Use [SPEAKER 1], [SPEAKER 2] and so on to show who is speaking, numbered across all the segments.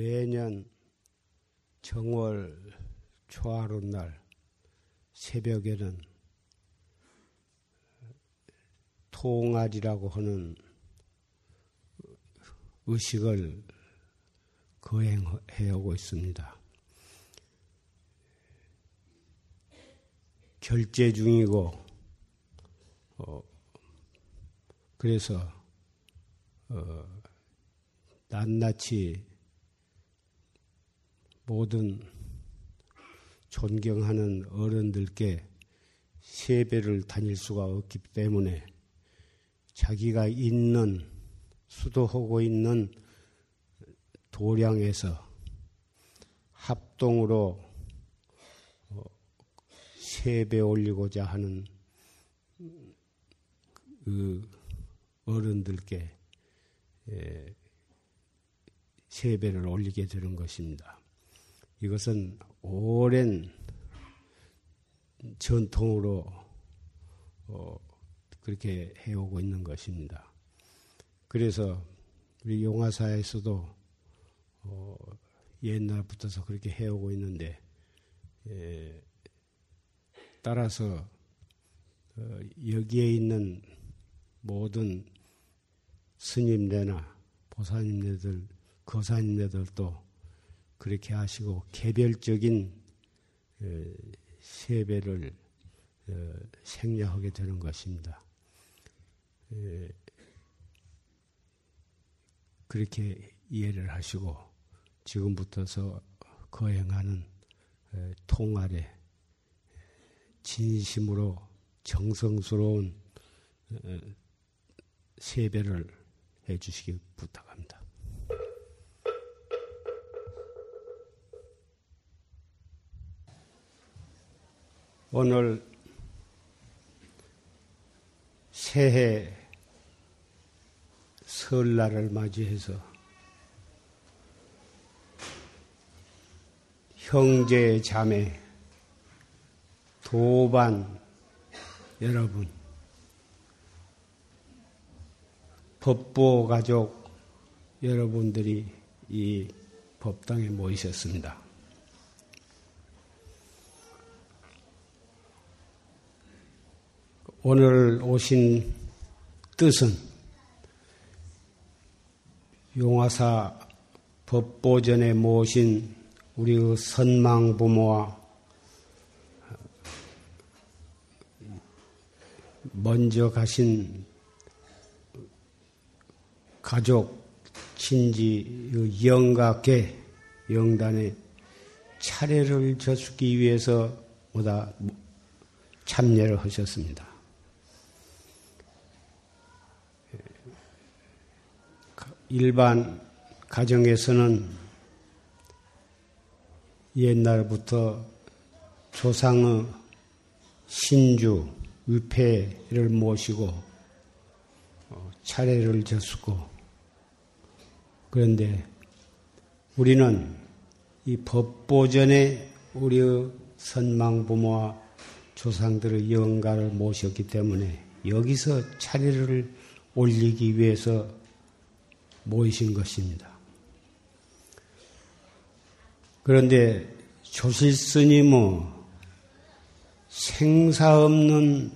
[SPEAKER 1] 매년 정월 초하룻날 새벽에는 통아리라고 하는 의식을 거행해 오고 있습니다. 결제 중이고, 어, 그래서, 어, 낱낱이 모든 존경하는 어른들께 세배를 다닐 수가 없기 때문에 자기가 있는 수도하고 있는 도량에서 합동으로 어, 세배 올리고자 하는 그 어른들께 세배를 올리게 되는 것입니다. 이것은 오랜 전통으로 어, 그렇게 해오고 있는 것입니다. 그래서 우리 용화사에서도 어, 옛날부터서 그렇게 해오고 있는데 예, 따라서 어, 여기에 있는 모든 스님네나 보사님네들, 거사님네들도 그렇게 하시고 개별적인 어, 세배를 어, 생략하게 되는 것입니다. 예, 그렇게 이해를 하시고 지금부터서 거행하는 어, 통아래 진심으로 정성스러운 세배를 해주시기 부탁합니다. 오늘 새해 설날을 맞이해서 형제 자매 도반 여러분 법보 가족 여러분들이 이 법당에 모이셨습니다. 오늘 오신 뜻은 용화사 법보전에 모신 우리 선망 부모와 먼저 가신 가족, 친지, 영가계, 영단의 차례를 져주기 위해서 보다 참여를 하셨습니다. 일반 가정에서는 옛날부터 조상의 신주, 위패를 모시고 어, 차례를 졌고 그런데 우리는 이 법보전에 우리의 선망 부모와 조상들의 영가를 모셨기 때문에 여기서 차례를 올리기 위해서 모이신 것입니다. 그런데 조실 스님은 생사 없는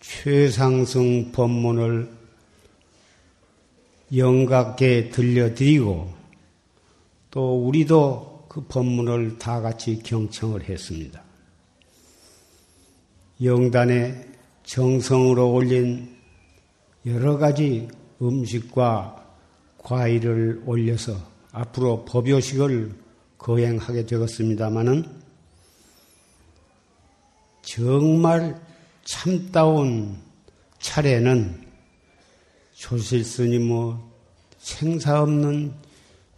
[SPEAKER 1] 최상승 법문을 영각게 들려드리고 또 우리도 그 법문을 다 같이 경청을 했습니다. 영단에 정성으로 올린 여러 가지 음식과 과일을 올려서 앞으로 법요식을 거행하게 되었습니다마는 정말 참다운 차례는 조실 스님의 뭐 생사 없는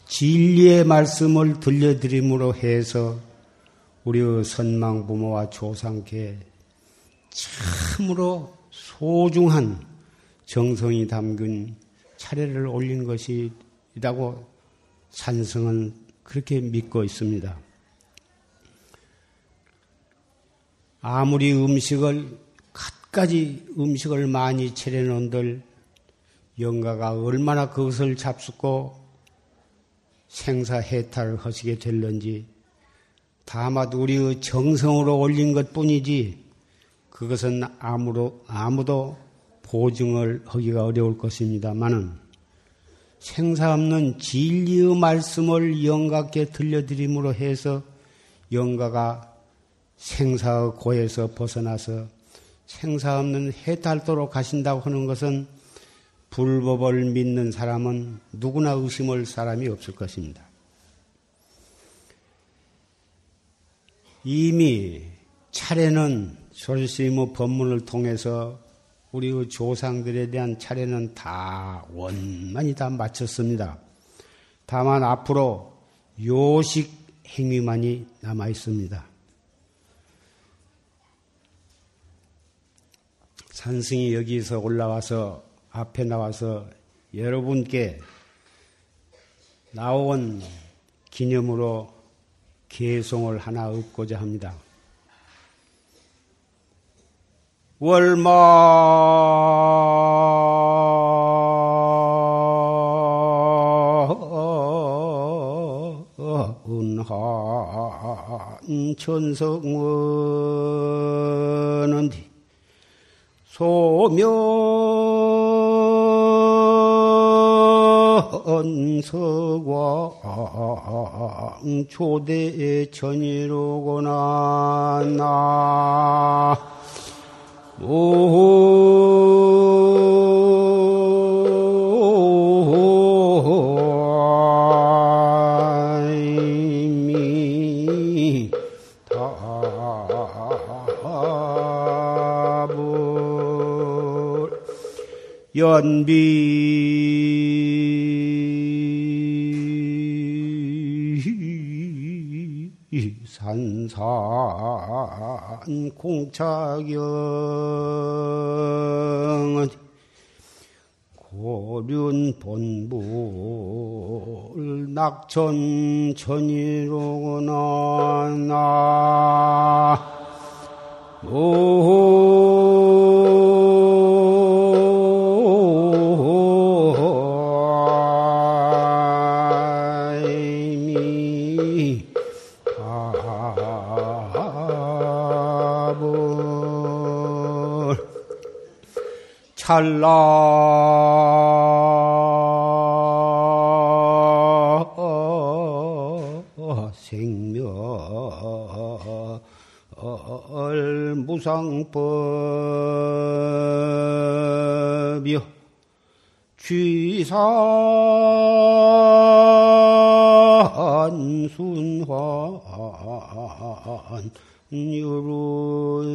[SPEAKER 1] 진리의 말씀을 들려드림으로 해서 우리의 선망 부모와 조상께 참으로 소중한 정성이 담긴 차례를 올린 것이라고 산성은 그렇게 믿고 있습니다. 아무리 음식을 갖가지 음식을 많이 차려놓은들 영가가 얼마나 그것을 잡숫고 생사해탈을 하시게 될는지 다만 우리의 정성으로 올린 것 뿐이지 그것은 아무도, 아무도 보증을 하기가 어려울 것입니다만은 생사 없는 진리의 말씀을 영가께 들려드림으로 해서 영가가 생사의 고에서 벗어나서 생사 없는 해탈도로 가신다고 하는 것은 불법을 믿는 사람은 누구나 의심할 사람이 없을 것입니다. 이미 차례는 솔스님의 법문을 통해서 우리의 조상들에 대한 차례는 다 원만히 다 마쳤습니다. 다만 앞으로 요식 행위만이 남아 있습니다. 산승이 여기서 올라와서 앞에 나와서 여러분께 나온 기념으로 개송을 하나 읊고자 합니다. 월마 은한 천성원은 소면석왕 초대 천이로구나 나 연비 공차경 고륜 본불 낙천 천이로구나. 나 찰나. 생멸 무상법이요 취산 순환 유루니로다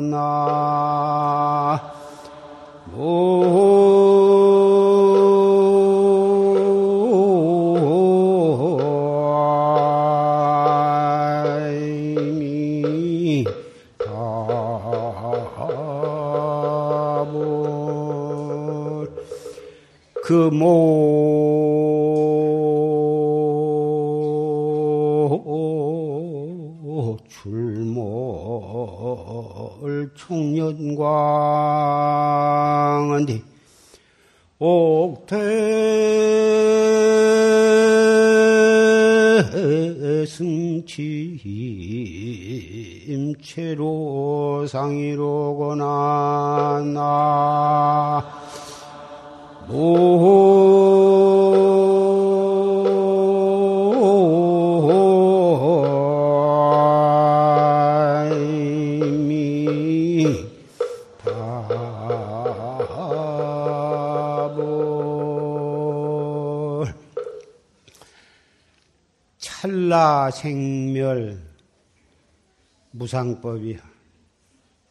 [SPEAKER 1] 나 그모 출몰 총년 광은디. 옥태 승침체로 상이로구나. 나 찰나 생멸 무상법이야.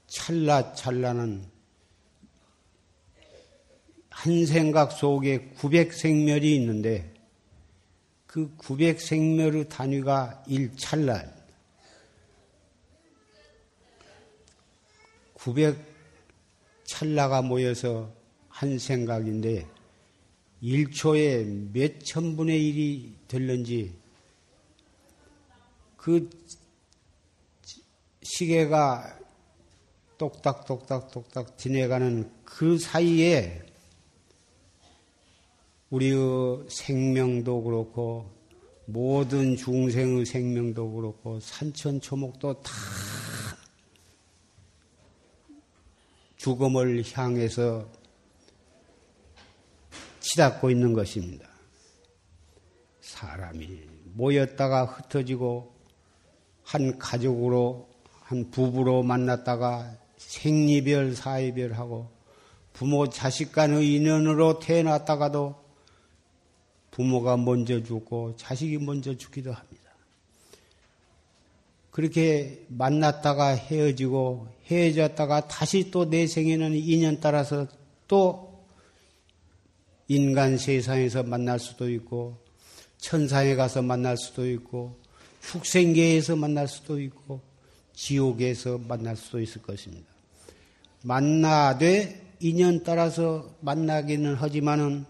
[SPEAKER 1] 찰나 찰나는 한 생각 속에 900생멸이 있는데 그 900생멸의 단위가 1찰나. 900 찰나가 모여서 한 생각인데 1초에 몇 천분의 1이 될는지 그 시계가 똑딱똑딱똑딱 지내가는 그 사이에 우리의 생명도 그렇고 모든 중생의 생명도 그렇고 산천초목도 다 죽음을 향해서 치닫고 있는 것입니다. 사람이 모였다가 흩어지고 한 가족으로 한 부부로 만났다가 생리별 사이별하고 부모 자식 간의 인연으로 태어났다가도 부모가 먼저 죽고 자식이 먼저 죽기도 합니다. 그렇게 만났다가 헤어지고 헤어졌다가 다시 또 내 생에는 인연 따라서 또 인간 세상에서 만날 수도 있고 천상에 가서 만날 수도 있고 축생계에서 만날 수도 있고 지옥에서 만날 수도 있을 것입니다. 만나되 인연 따라서 만나기는 하지만은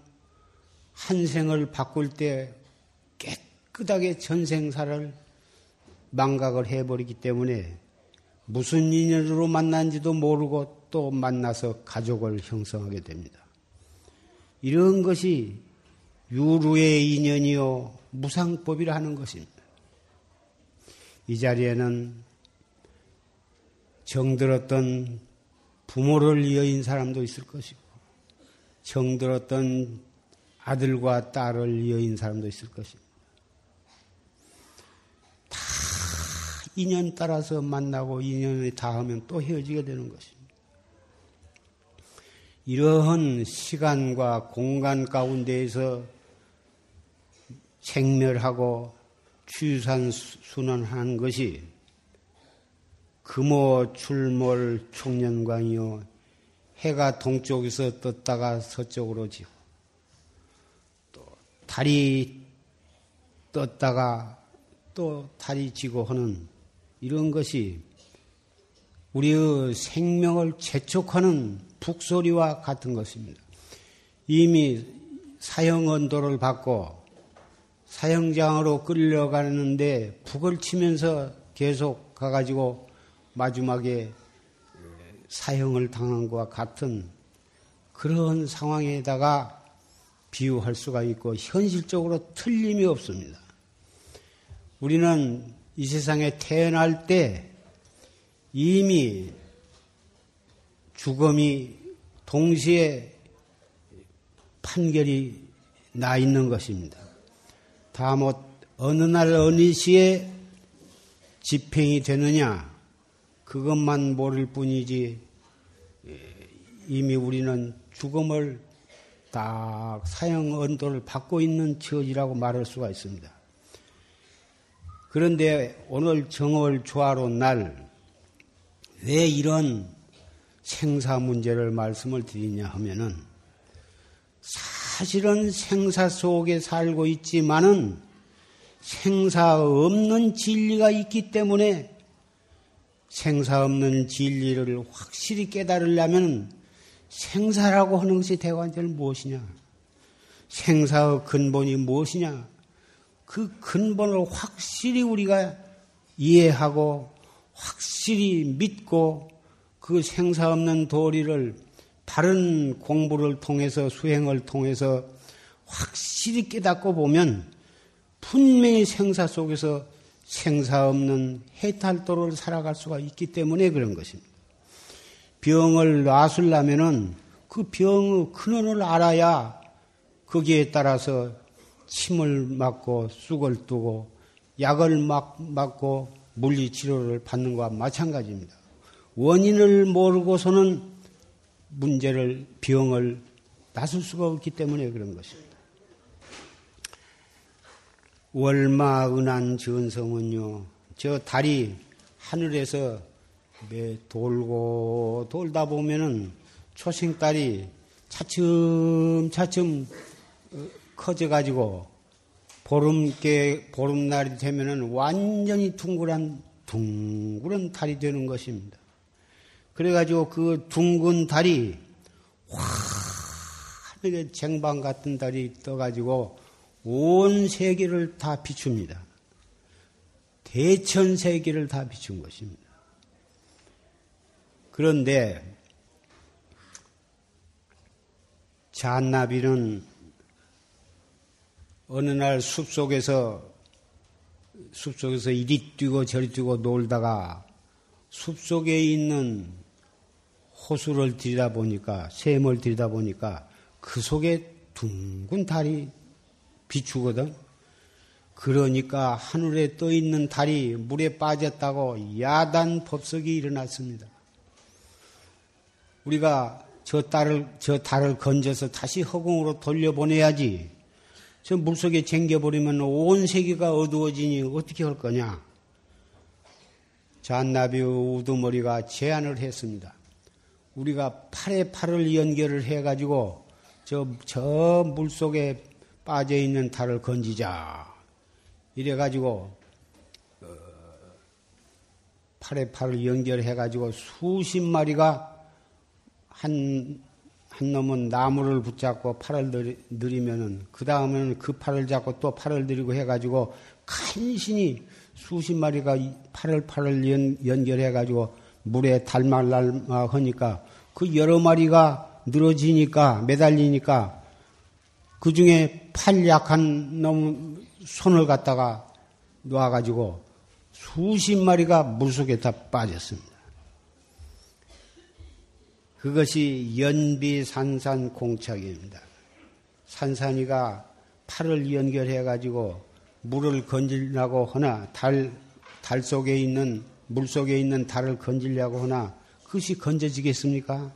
[SPEAKER 1] 한 생을 바꿀 때 깨끗하게 전생사를 망각을 해버리기 때문에 무슨 인연으로 만난지도 모르고 또 만나서 가족을 형성하게 됩니다. 이런 것이 유루의 인연이요 무상법이라 하는 것입니다. 이 자리에는 정들었던 부모를 이어인 사람도 있을 것이고 정들었던 아들과 딸을 이어인 사람도 있을 것입니다. 다 인연 따라서 만나고 인연이 닿으면 또 헤어지게 되는 것입니다. 이러한 시간과 공간 가운데에서 생멸하고 취산 순환하는 것이 금호 출몰 총년광이요 해가 동쪽에서 떴다가 서쪽으로 지고 또 달이 떴다가 또 달이 지고 하는 이런 것이 우리의 생명을 재촉하는 북소리와 같은 것입니다. 이미 사형 언도를 받고 사형장으로 끌려가는데 북을 치면서 계속 가가지고 마지막에 사형을 당한 것과 같은 그런 상황에다가 비유할 수가 있고 현실적으로 틀림이 없습니다. 우리는 이 세상에 태어날 때 이미 죽음이 동시에 판결이 나 있는 것입니다. 다못 어느 날 어느 시에 집행이 되느냐 그것만 모를 뿐이지 예, 이미 우리는 죽음을 딱 사형 언도를 받고 있는 처지라고 말할 수가 있습니다. 그런데 오늘 정월 조화로 날왜 이런 생사 문제를 말씀을 드리냐 하면은 사실은 생사 속에 살고 있지만은 생사 없는 진리가 있기 때문에 생사 없는 진리를 확실히 깨달으려면 생사라고 하는 것이 대관절 무엇이냐? 생사의 근본이 무엇이냐? 그 근본을 확실히 우리가 이해하고 확실히 믿고 그 생사 없는 도리를 바른 공부를 통해서 수행을 통해서 확실히 깨닫고 보면 분명히 생사 속에서 생사 없는 해탈도를 살아갈 수가 있기 때문에 그런 것입니다. 병을 놔술려면은 그 병의 근원을 알아야 거기에 따라서 침을 맞고 쑥을 두고 약을 막, 맞고 물리치료를 받는 것과 마찬가지입니다. 원인을 모르고서는 문제를, 병을 나설 수가 없기 때문에 그런 것입니다. 월마 은한 전성은요, 저 달이 하늘에서 돌고 돌다 보면은 초생달이 차츰차츰 어, 커져가지고 보름께 보름날이 되면은 완전히 둥그란 둥그런 달이 되는 것입니다. 그래가지고 그 둥근 달이 화하게 쟁반 같은 달이 떠가지고 온 세계를 다 비춥니다. 대천 세계를 다 비춘 것입니다. 그런데 잔나비는 어느 날 숲속에서 숲속에서 이리 뛰고 저리 뛰고 놀다가 숲속에 있는 호수를 들이다 보니까 샘을 들이다 보니까 그 속에 둥근 달이 비추거든. 그러니까 하늘에 떠 있는 달이 물에 빠졌다고 야단 법석이 일어났습니다. 우리가 저 달을 저 달을 건져서 다시 허공으로 돌려보내야지. 저 물속에 쟁겨버리면 온 세계가 어두워지니 어떻게 할 거냐? 잔나비 우두머리가 제안을 했습니다. 우리가 팔에 팔을 연결을 해가지고 저, 저 물속에 빠져 있는 달을 건지자. 이래가지고, 어, 팔에 팔을 연결해가지고 수십 마리가 한, 한 놈은 나무를 붙잡고 팔을 들이면은, 그 다음에는 그 팔을 잡고 또 팔을 들이고 해가지고 간신히 수십 마리가 팔을 팔을 연, 연결해가지고 물에 달말날마 하니까 그 여러 마리가 늘어지니까 매달리니까 그 중에 팔 약한 놈 손을 갖다가 놓아가지고 수십 마리가 물속에 다 빠졌습니다. 그것이 연비산산 공착입니다. 산산이가 팔을 연결해가지고 물을 건질려고 하나 달, 달 속에 있는 물 속에 있는 달을 건질려고 하나 그것이 건져지겠습니까?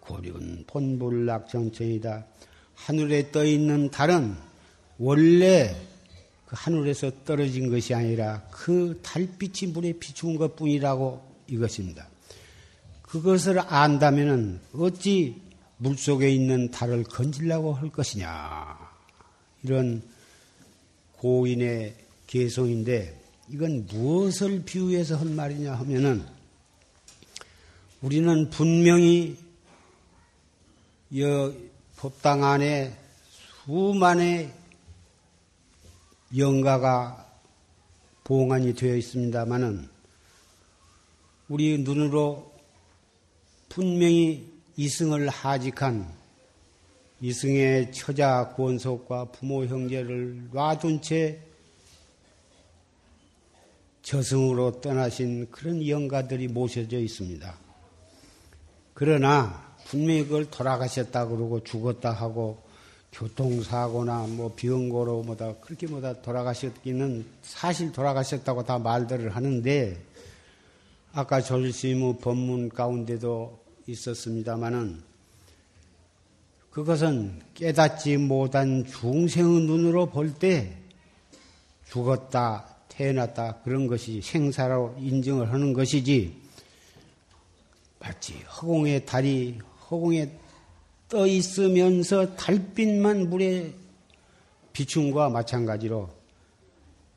[SPEAKER 1] 고륜 본불락정천이다. 하늘에 떠 있는 달은 원래 그 하늘에서 떨어진 것이 아니라 그 달빛이 물에 비추은 것 뿐이라고 이것입니다. 그것을 안다면 어찌 물 속에 있는 달을 건질라고 할 것이냐. 이런 고인의 개성인데 이건 무엇을 비유해서 한 말이냐 하면은 우리는 분명히 이 법당 안에 수만의 영가가 봉안이 되어 있습니다마는 우리 눈으로 분명히 이승을 하직한 이승의 처자 권속과 부모 형제를 놔둔 채 저승으로 떠나신 그런 영가들이 모셔져 있습니다. 그러나 분명히 그걸 돌아가셨다 그러고 죽었다 하고 교통사고나 뭐 병고로 뭐다 그렇게 뭐다 돌아가셨기는 사실 돌아가셨다고 다 말들을 하는데 아까 졸시무 법문 가운데도 있었습니다마는 그것은 깨닫지 못한 중생의 눈으로 볼 때 죽었다, 태어났다 그런 것이 생사로 인정을 하는 것이지 마치 허공의 달이 허공에 떠 있으면서 달빛만 물에 비춘과 마찬가지로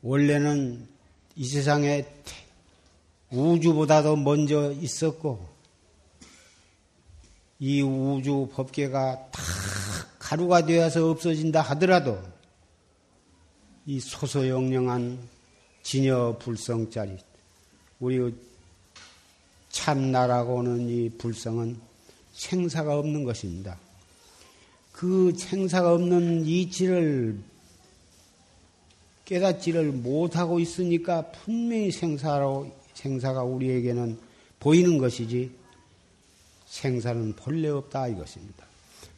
[SPEAKER 1] 원래는 이 세상에 우주보다도 먼저 있었고 이 우주 법계가 다 가루가 되어서 없어진다 하더라도 이 소소영령한 진여 불성짜리 우리 참나라고는 이 불성은 생사가 없는 것입니다. 그 생사가 없는 이치를 깨닫지를 못하고 있으니까 분명히 생사로 생사가 우리에게는 보이는 것이지 생사는 본래 없다 이것입니다.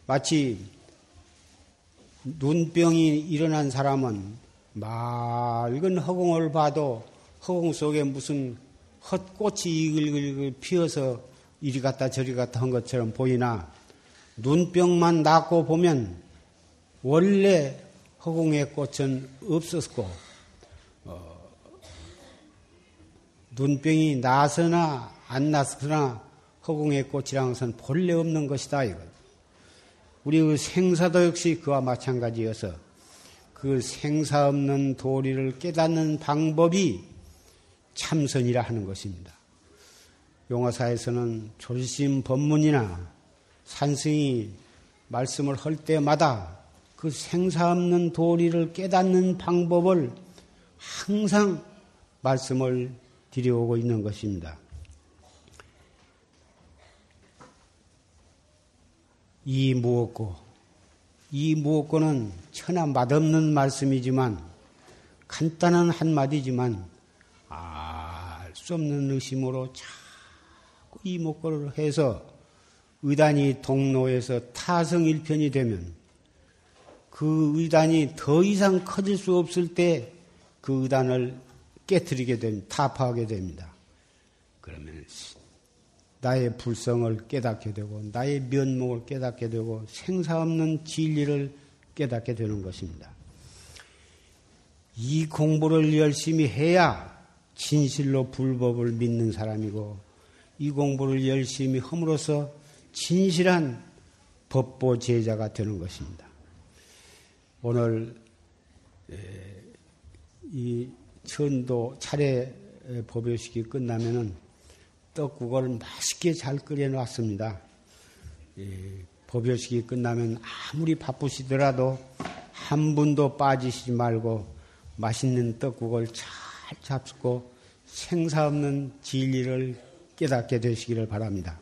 [SPEAKER 1] 마치 눈병이 일어난 사람은 맑은 허공을 봐도 허공 속에 무슨 헛꽃이 이글이글 피어서 이리 갔다 저리 갔다 한 것처럼 보이나 눈병만 낫고 보면 원래 허공의 꽃은 없었고 어, 눈병이 나서나 안 나서나 허공의 것은 본래 없는 것이다. 이거. 우리 그 생사도 역시 그와 마찬가지여서 그 생사 없는 도리를 깨닫는 방법이 참선이라 하는 것입니다. 용화사에서는 졸심 법문이나 산승이 말씀을 할 때마다 그 생사 없는 도리를 깨닫는 방법을 항상 말씀을 드려오고 있는 것입니다. 이 무엇고 이 무엇고는 천하 맛없는 말씀이지만 간단한 한마디지만 알 수 없는 의심으로 자꾸 이 목걸을 해서 의단이 동로에서 타성일편이 되면 그 의단이 더 이상 커질 수 없을 때 그 의단을 깨뜨리게 됩니다. 타파하게 됩니다. 그러면 나의 불성을 깨닫게 되고 나의 면목을 깨닫게 되고 생사 없는 진리를 깨닫게 되는 것입니다. 이 공부를 열심히 해야 진실로 불법을 믿는 사람이고 이 공부를 열심히 함으로써 진실한 법보 제자가 되는 것입니다. 오늘 이 천도 차례 법요식이 끝나면은 떡국을 맛있게 잘 끓여놨습니다. 법요식이 끝나면 아무리 바쁘시더라도 한 분도 빠지시지 말고 맛있는 떡국을 잘 잡수고 생사 없는 진리를 깨닫게 되시기를 바랍니다.